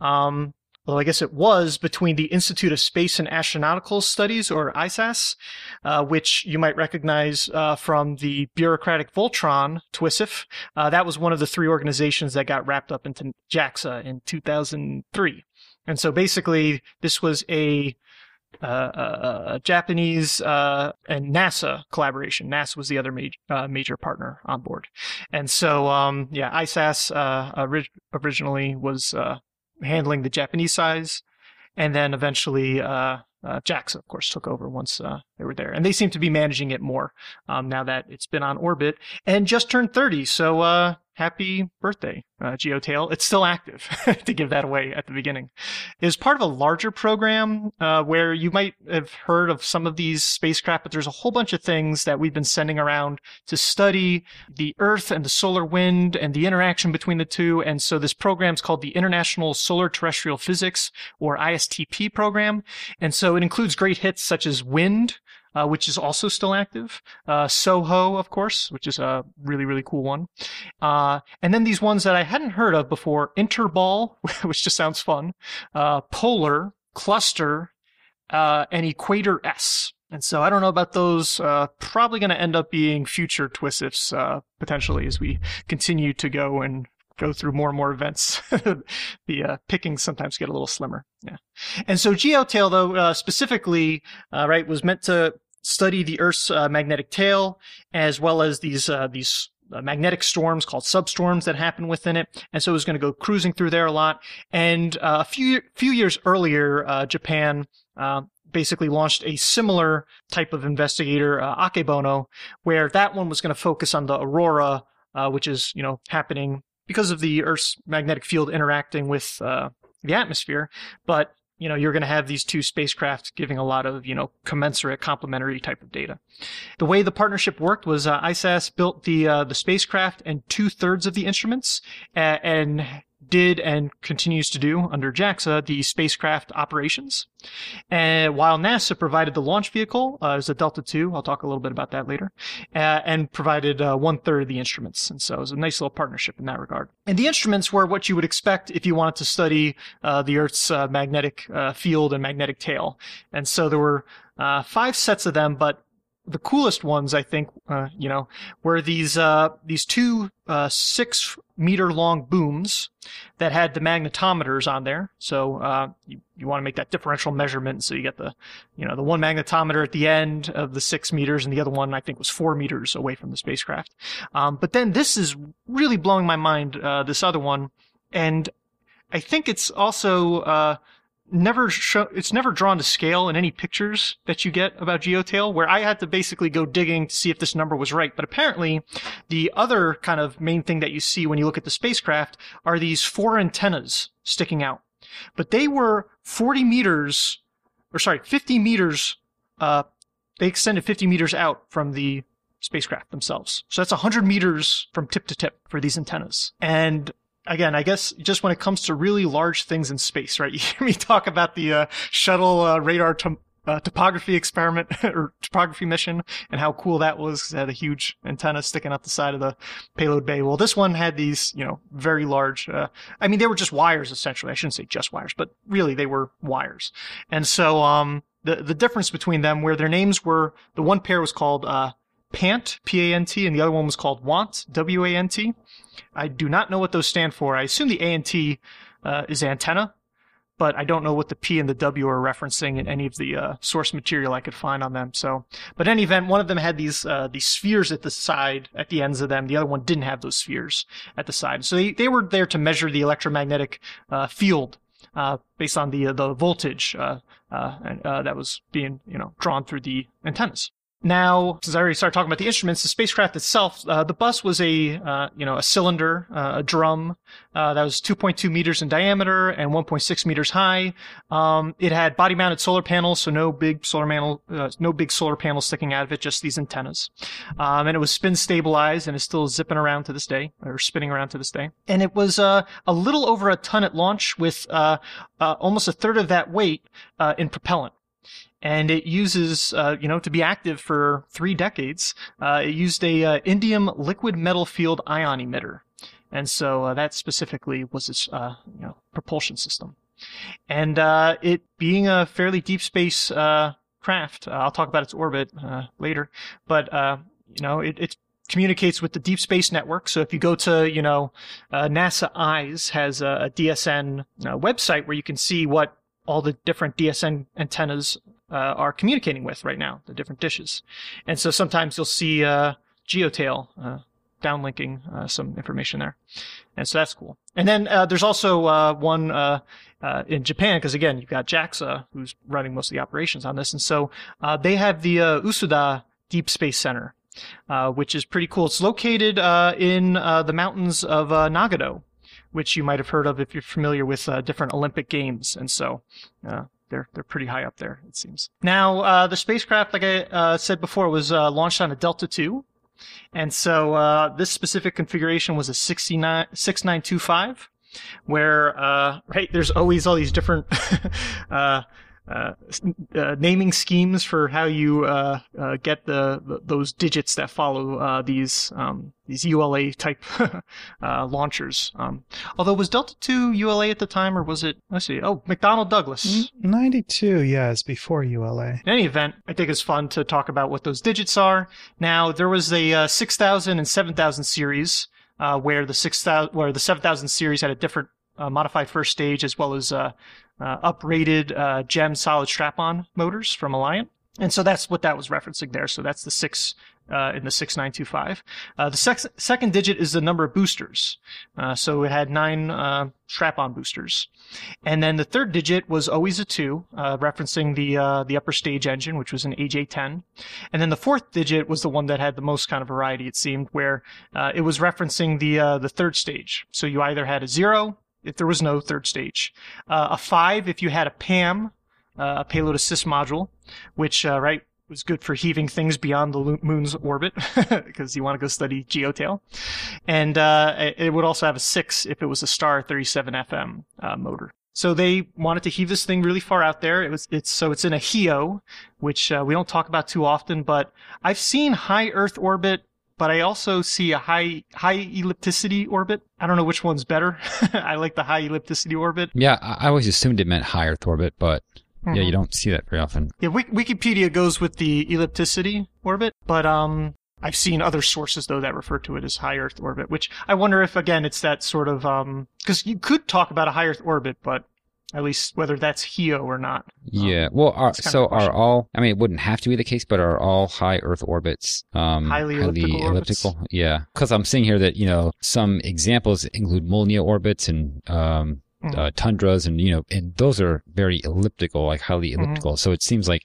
Um, well, I guess it was between the Institute of Space and Astronautical Studies, or ISAS, uh, which you might recognize uh, from the bureaucratic Voltron, TWISIF. Uh, that was one of the three organizations that got wrapped up into JAXA in 2003. And so basically, this was a uh, uh, uh, Japanese uh, and NASA collaboration. NASA was the other major uh, major partner on board, and so um, yeah, ISAS orig- originally was handling the Japanese size, and then eventually uh, JAXA, of course, took over once they were there, and they seem to be managing it more um, now that it's been on orbit and just turned 30. So happy birthday, uh, GeoTail. It's still active to give that away at the beginning. Is part of a larger program uh, where you might have heard of some of these spacecraft, but there's a whole bunch of things that we've been sending around to study the Earth and the solar wind and the interaction between the two. And so this program is called the International Solar Terrestrial Physics or ISTP program. And so it includes great hits such as wind, uh, which is also still active. Uh, Soho, of course, which is a really, really cool one. Uh, and then these ones that I hadn't heard of before, Interball, which just sounds fun, uh, Polar, Cluster, uh, and Equator S. And so I don't know about those. Uh, probably going to end up being future TWISIFs uh, potentially as we continue to go and go through more and more events, the uh, pickings sometimes get a little slimmer. Yeah. And so GeoTail, though, uh, specifically, uh, right, was meant to study the Earth's uh, magnetic tail as well as these uh, these uh, magnetic storms called substorms that happen within it. And so it was going to go cruising through there a lot. And a few few years earlier, Japan basically launched a similar type of investigator, Akebono, where that one was going to focus on the aurora, which is, you know, happening because of the Earth's magnetic field interacting with uh, the atmosphere. But you know, you're going to have these two spacecraft giving a lot of, you know, commensurate complementary type of data. The way the partnership worked was uh, ISAS built the uh, the spacecraft and two thirds of the instruments, and did and continues to do under JAXA the spacecraft operations. And while NASA provided the launch vehicle uh, as a Delta II, I'll talk a little bit about that later, uh, and provided uh, one third of the instruments. And so it was a nice little partnership in that regard. And the instruments were what you would expect if you wanted to study uh, the Earth's uh, magnetic uh, field and magnetic tail. And so there were five sets of them, but the coolest ones, I think, uh, you know, were these uh, these two uh, six meter long booms that had the magnetometers on there. So uh, you you want to make that differential measurement, so you get the you know the one magnetometer at the end of the six meters, and the other one I think was four meters away from the spacecraft. Um, but then this is really blowing my mind. Uh, this other one, and I think it's also uh, never show, it's never drawn to scale in any pictures that you get about GeoTail, where I had to basically go digging to see if this number was right. But apparently, the other kind of main thing that you see when you look at the spacecraft are these four antennas sticking out. But they were 40 meters, or sorry, 50 meters, uh, they extended 50 meters out from the spacecraft themselves. So that's 100 meters from tip to tip for these antennas. And again, I guess just when it comes to really large things in space, right? You hear me talk about the uh, shuttle uh, radar to- uh, topography experiment or topography mission and how cool that was. Because it had a huge antenna sticking out the side of the payload bay. Well, this one had these, you know, very large. Uh, I mean, they were just wires essentially. I shouldn't say just wires, but really they were wires. And so, um, the the difference between them, where their names were, the one pair was called uh, Pant, P-A-N-T, and the other one was called Want, W-A-N-T. I do not know what those stand for. I assume the A and T uh, is antenna, but I don't know what the P and the W are referencing in any of the uh, source material I could find on them. So, but in any event, one of them had these uh, these spheres at the side, at the ends of them. The other one didn't have those spheres at the side. So they, they were there to measure the electromagnetic uh, field uh, based on the the voltage uh, uh, that was being you know drawn through the antennas. Now, since I already started talking about the instruments, the spacecraft itself, uh, the bus was a, uh, you know, a cylinder, uh, a drum, uh, that was 2.2 meters in diameter and 1.6 meters high. Um, it had body-mounted solar panels, so no big solar panel, uh, no big solar panels sticking out of it, just these antennas. Um, and it was spin stabilized and is still zipping around to this day, or spinning around to this day. And it was, uh, a little over a ton at launch with, almost a third of that weight, in propellant and it uses, uh, you know, to be active for three decades, uh, it used a uh, indium liquid metal field ion emitter, and so uh, that specifically was its, uh, you know, propulsion system. And uh, it being a fairly deep space craft, I'll talk about its orbit later, but you know, it, it communicates with the Deep Space Network. So if you go to, you know, NASA EYES has a, a DSN website where you can see what all the different DSN antennas uh, are communicating with right now, the different dishes. And so sometimes you'll see uh, Geotail uh, downlinking uh, some information there. And so that's cool. And then uh, there's also uh, one in Japan, because again, you've got JAXA, who's running most of the operations on this. And so they have the Usuda Deep Space Center, which is pretty cool. It's located in the mountains of Nagano which you might have heard of if you're familiar with different Olympic games. And so they're they're pretty high up there, it seems. Now, uh, the spacecraft, like I uh, said before, was uh, launched on a Delta II, and so uh, this specific configuration was a 69, 6925, where uh, right there's always all these different uh, uh, naming schemes for how you uh, uh get the, the, those digits that follow uh, these um, these ULA type uh, launchers. Um, although was Delta Two ULA at the time, or was it? Let's see. Oh, McDonnell Douglas. Ninety two, yes, before ULA. In any event, I think it's fun to talk about what those digits are. Now there was a 6000 and 7000 series. where the six thousand, where the seven thousand series had a different uh, modified first stage as well as uh, uprated uh, gem solid strap-on motors from Alliant. And so that's what that was referencing there. So that's the six uh, in the 6925. Uh, the sec- second digit is the number of boosters. Uh, so it had nine uh, strap-on boosters. And then the third digit was always a two, uh, referencing the uh, the upper stage engine, which was an AJ10. And then the fourth digit was the one that had the most kind of variety, it seemed, where it was referencing the the third stage. So you either had a zero, if there was no third stage. Uh, a five if you had a PAM, uh, a payload assist module, which uh, right was good for heaving things beyond the moon's orbit because you want to go study geotail. And uh, it would also have a six if it was a Star 37 FM uh, motor. So they wanted to heave this thing really far out there. It was it's so it's in a HEO, which uh, we don't talk about too often, but I've seen high Earth orbit but I also see a high high ellipticity orbit. I don't know which one's better. I like the high ellipticity orbit. Yeah, I always assumed it meant high Earth orbit, but mm-hmm. yeah, you don't see that very often. Yeah, Wikipedia goes with the ellipticity orbit, but um, I've seen other sources though that refer to it as high Earth orbit, which I wonder if again it's that sort of um because you could talk about a high Earth orbit, but at least whether that's HEO or not. Yeah. Um, well, are, so are all, I mean, it wouldn't have to be the case, but are all high Earth orbits um, highly, highly elliptical? elliptical? Yeah. Because I'm seeing here that, you know, some examples include Molniya orbits and um. Uh, tundras and, you know, and those are very elliptical, like highly mm-hmm. elliptical. Mm-hmm. So it seems like,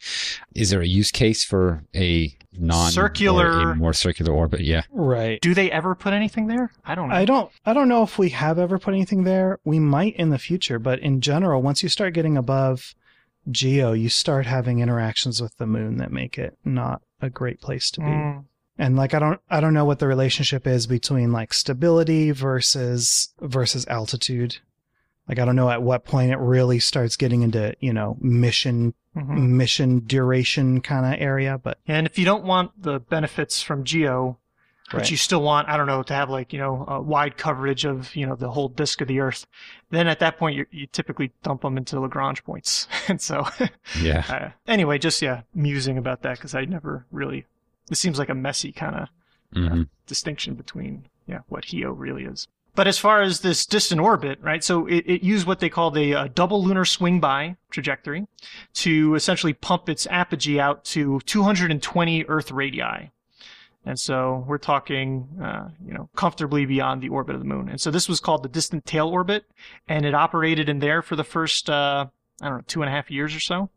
is there a use case for a non circular. more circular orbit? Yeah. Right. Do they ever put anything there? I don't know. I don't i don't know if we have ever put anything there. We might in the future but in general once you start getting above geo you start having interactions with the moon that make it not a great place to be. Mm. and like i don't i don't know what the relationship is between like stability versus versus altitude like I don't know at what point it really starts getting into, you know, mission mm-hmm. mission duration kind of area, but And if you don't want the benefits from geo, right. but you still want, I don't know, to have like, you know, a wide coverage of, you know, the whole disk of the earth, then at that point you you typically dump them into Lagrange points. and so Yeah. Uh, anyway, just yeah, musing about that cuz I never really it seems like a messy kind of uh, mm-hmm. uh, distinction between yeah, what HEO really is. But as far as this distant orbit, right? So it, it used what they called the a double lunar swing by trajectory to essentially pump its apogee out to 220 Earth radii. And so we're talking, uh, you know, comfortably beyond the orbit of the moon. And so this was called the distant tail orbit, and it operated in there for the first, uh, I don't know, two and a half years or so.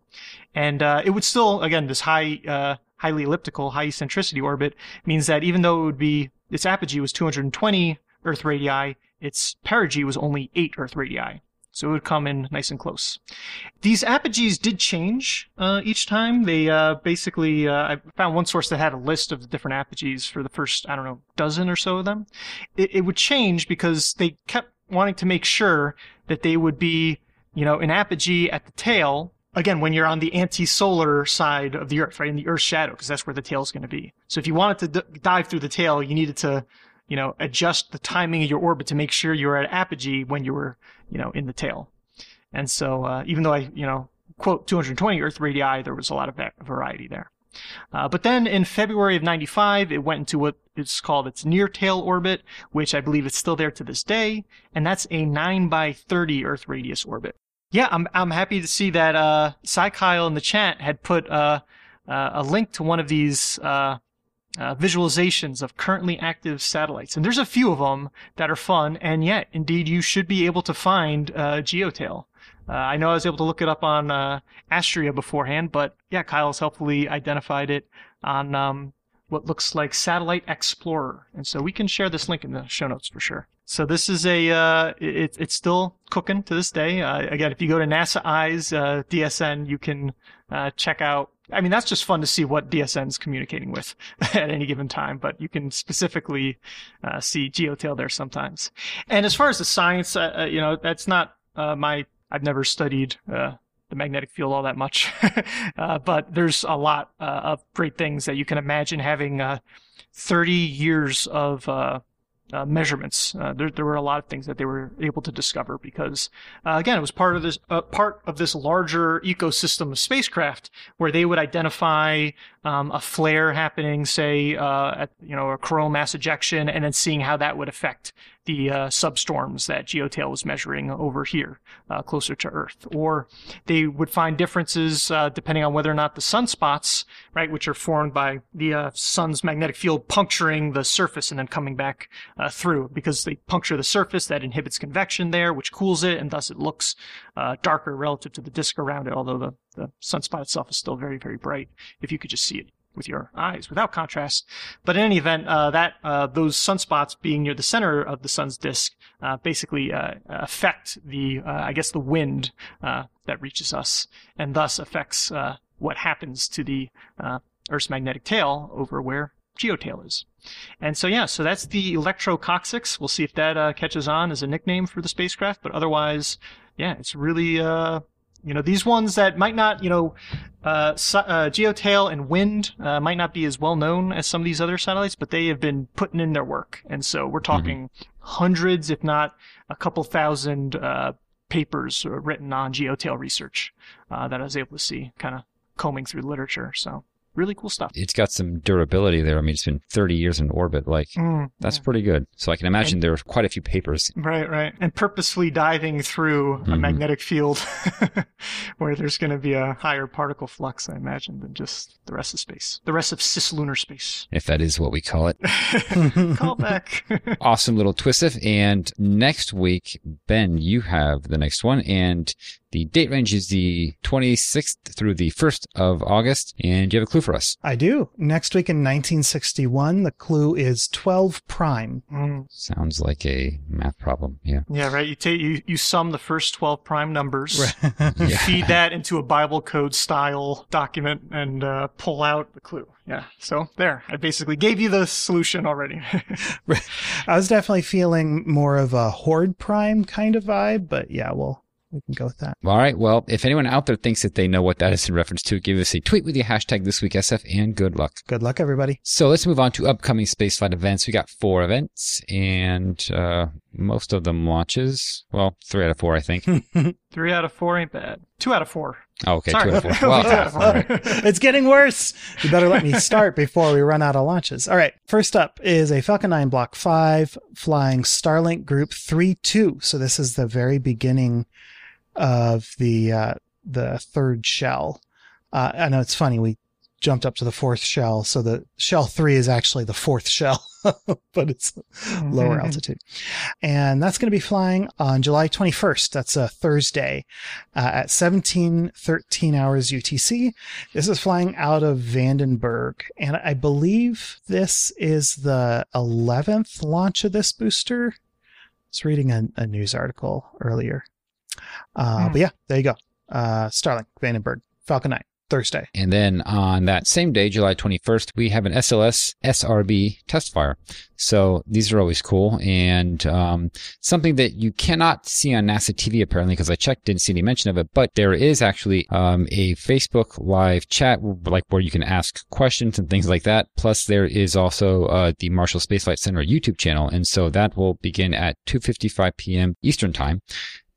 And uh, it would still, again, this high, uh, highly elliptical, high eccentricity orbit means that even though it would be its apogee was 220 Earth radii, its perigee was only 8 Earth radii. So it would come in nice and close. These apogees did change uh, each time. They uh, basically, uh, I found one source that had a list of the different apogees for the first, I don't know, dozen or so of them. It, it would change because they kept wanting to make sure that they would be, you know, an apogee at the tail. Again, when you're on the anti-solar side of the Earth, right, in the Earth's shadow, because that's where the tail is going to be. So if you wanted to d- dive through the tail, you needed to you know, adjust the timing of your orbit to make sure you're at apogee when you were, you know, in the tail. And so, uh, even though I, you know, quote 220 Earth radii, there was a lot of variety there. Uh, but then in February of 95, it went into what is called its near tail orbit, which I believe is still there to this day. And that's a 9 by 30 Earth radius orbit. Yeah, I'm, I'm happy to see that, uh, Cy Kyle in the chat had put, uh, uh, a link to one of these, uh, uh, visualizations of currently active satellites. And there's a few of them that are fun, and yet, indeed, you should be able to find uh, Geotail. Uh, I know I was able to look it up on uh, Astria beforehand, but yeah, Kyle's helpfully identified it on um, what looks like SatelliteXplorer. And so we can share this link in the show notes for sure. So this is a, uh, it, it's still cooking to this day. Uh, again, if you go to NASA Eyes, uh, DSN, you can, uh, check out I mean, that's just fun to see what DSN is communicating with at any given time, but you can specifically uh, see Geotail there sometimes. And as far as the science, uh, uh you know, that's not uh, my, I've never studied uh, the magnetic field all that much, uh, but there's a lot of great things that you can imagine having 30 years of uh, measurements. Uh, there, there were a lot of things that they were able to discover because, uh, again, it was part of this uh, part of this larger ecosystem of spacecraft where they would identify um, a flare happening, say, uh, at you know a coronal mass ejection, and then seeing how that would affect the uh, substorms that Geotail was measuring over here, closer to Earth. Or they would find differences depending on whether or not the sunspots, right, which are formed by the sun's magnetic field puncturing the surface and then coming back uh, through. Because they puncture the surface, that inhibits convection there, which cools it, and thus it looks uh, darker relative to the disk around it, although the, the sunspot itself is still very, very bright if you could just see it with your eyes without contrast. But in any event, uh, that uh, those sunspots being near the center of the sun's disk uh, basically uh, affect the, uh, I guess, the wind uh, that reaches us, and thus affects what happens to the Earth's magnetic tail over where geotail is. And so yeah, so that's the electrococcyx. We'll see if that catches on as a nickname for the spacecraft. But otherwise, yeah, it's really you know, these ones that might not, you know, uh, uh, Geotail and Wind uh, might not be as well known as some of these other satellites, but they have been putting in their work. And so we're mm-hmm. talking mm-hmm. hundreds, if not a couple thousand, uh, papers written on Geotail research uh, that I was able to see kind of combing through the literature. So really cool stuff. It's got some durability there. I mean, it's been 30 years in orbit. Like, mm, that's yeah. pretty good. So I can imagine and, there are quite a few papers. Right, right. And purposefully diving through mm-hmm. a magnetic field where there's going to be a higher particle flux, I imagine, than just the rest of space, the rest of cislunar space. If that is what we call it. call back. awesome little twist. And next week, Ben, you have the next one. And the date range is the 26th through the 1st of August. And do you have a clue for us? I do. Next week in 1961, the clue is 12 prime. Mm. Sounds like a math problem. Yeah. Yeah, right. You take you, you sum the first 12 prime numbers, right. you feed that into a Bible code style document, and uh, pull out the clue. Yeah. So there, I basically gave you the solution already. I was definitely feeling more of a horde prime kind of vibe, but yeah, well, we can go with that. All right. Well, if anyone out there thinks that they know what that is in reference to, give us a tweet with the hashtag this week SF and good luck. Good luck, everybody. So let's move on to upcoming spaceflight events. We got four events, and uh, most of them launches. Well, three out of four, I think. Three out of four ain't bad. Two out of four. Oh, okay, Sorry. two out of four. Well, Two out of four. all right. it's getting worse. You better let me start before we run out of launches. All right. First up is a Falcon 9 Block 5 flying Starlink Group 3-2. So this is the very beginning of the uh, the third shell. Uh, I know it's funny. We jumped up to the fourth shell. So the shell 3 is actually the fourth shell, but it's lower Mhm. altitude. And that's going to be flying on July 21st. That's a Thursday uh, at 1713 hours UTC. This is flying out of Vandenberg. And I believe this is the 11th launch of this booster. I was reading a, a news article earlier. Uh, Hmm. But yeah, there you go. Uh, Starlink, Vandenberg, Falcon 9, Thursday. And then on that same day, July 21st, we have an SLS SRB test fire. So these are always cool and um, something that you cannot see on NASA TV apparently because I checked, didn't see any mention of it. But there is actually um, a Facebook live chat like where you can ask questions and things like that. Plus, there is also uh, the Marshall Space Flight Center YouTube channel, and so that will begin at 2:55 p.m. Eastern time.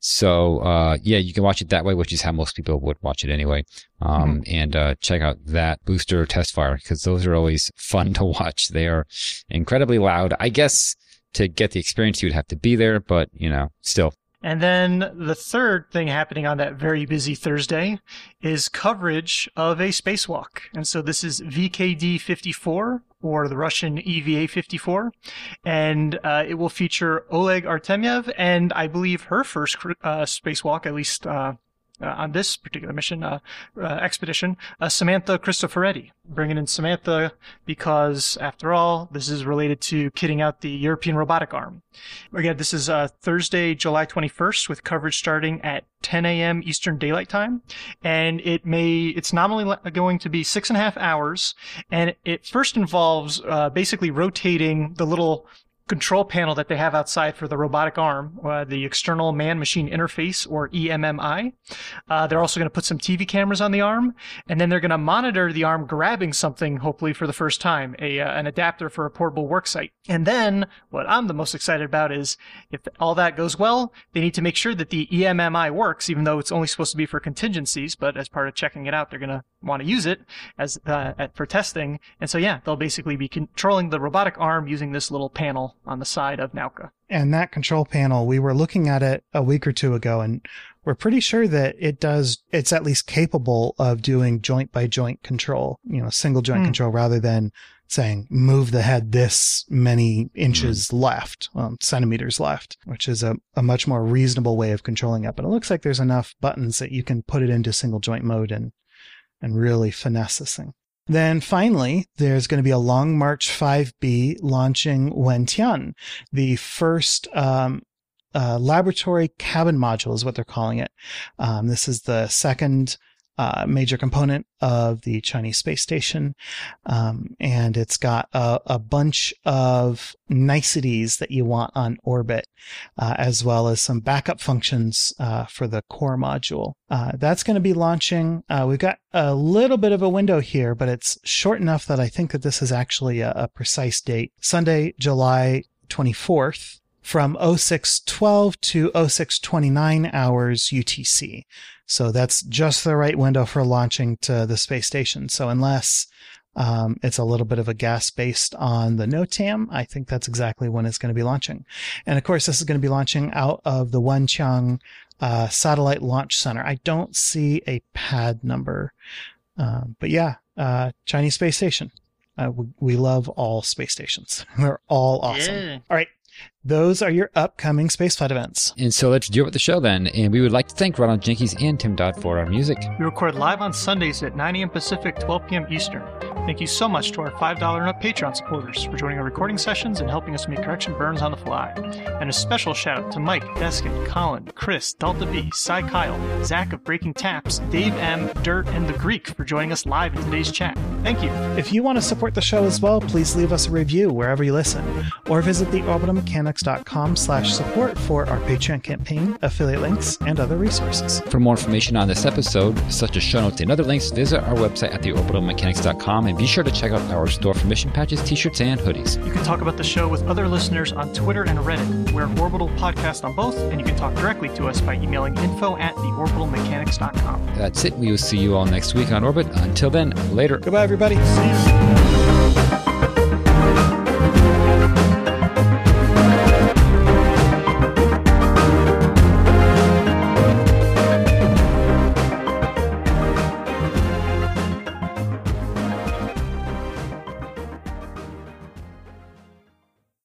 So uh, yeah, you can watch it that way, which is how most people would watch it anyway. Um, And uh, check out that booster test fire because those are always fun to watch. They are incredibly loud. I guess to get the experience, you would have to be there, but you know, still. And then the third thing happening on that very busy Thursday is coverage of a spacewalk. And so this is VKD 54 or the Russian EVA 54. And uh, it will feature Oleg Artemyev and I believe her first uh, spacewalk, at least uh, on this particular mission, uh, uh, expedition, uh, Samantha Cristoforetti. Bringing in Samantha because, after all, this is related to kitting out the European robotic arm. Again, this is uh, Thursday, July 21st, with coverage starting at 10 a.m. Eastern Daylight Time, and it may it's nominally going to be six and a half hours, and it first involves uh, basically rotating the little control panel that they have outside for the robotic arm, uh, the external man-machine interface or EMMI. Uh, they're also going to put some TV cameras on the arm, and then they're going to monitor the arm grabbing something, hopefully for the first time, a uh, an adapter for a portable worksite. And then what I'm the most excited about is if all that goes well, they need to make sure that the EMMI works, even though it's only supposed to be for contingencies. But as part of checking it out, they're going to want to use it as uh, at, for testing. And so yeah, they'll basically be controlling the robotic arm using this little panel on the side of Nauka. And that control panel, we were looking at it a week or two ago and we're pretty sure that it does, it's at least capable of doing joint by joint control, you know, single joint Hmm. control rather than saying move the head this many inches left, um, centimeters left, which is a, a much more reasonable way of controlling it. But it looks like there's enough buttons that you can put it into single joint mode and, and really finesse this thing. Then finally, there's going to be a Long March 5B launching Wentian, the first um, uh, laboratory cabin module is what they're calling it. Um, this is the second uh, major component of the Chinese space station, um, and it's got a, a bunch of niceties that you want on orbit, uh, as well as some backup functions uh, for the core module. Uh, that's going to be launching. Uh, we've got a little bit of a window here, but it's short enough that I think that this is actually a, a precise date. Sunday, July 24th from 0612 to 0629 hours UTC. So that's just the right window for launching to the space station. So unless um, it's a little bit of a guess based on the NOTAM, I think that's exactly when it's going to be launching. And of course, this is going to be launching out of the Wenchang uh, Satellite Launch Center. I don't see a pad number, um, but yeah, uh, Chinese space station. Uh, we, we love all space stations. They're all awesome. Yeah. All right. Those are your upcoming spaceflight events. And so let's do it with the show then. And we would like to thank Ronald Jenkins and Tim Dodd for our music. We record live on Sundays at 9 a.m. Pacific, 12 p.m. Eastern. Thank you so much to our $5 and up Patreon supporters for joining our recording sessions and helping us make correction burns on the fly. And a special shout out to Mike, Deskin, Colin, Chris, Delta B, Cy Kyle, Zach of Breaking Taps, Dave M, Dirt, and The Greek for joining us live in today's chat. Thank you. If you want to support the show as well, please leave us a review wherever you listen, or visit the orbitalmechanics.com slash support for our Patreon campaign, affiliate links, and other resources. For more information on this episode, such as show notes and other links, visit our website at theorbitalmechanics.com and And be sure to check out our store for mission patches, t-shirts, and hoodies. You can talk about the show with other listeners on Twitter and Reddit. We're Orbital Podcast on both, and you can talk directly to us by emailing info at theorbitalmechanics.com. That's it. We will see you all next week on Orbit. Until then, later. Goodbye, everybody. See you.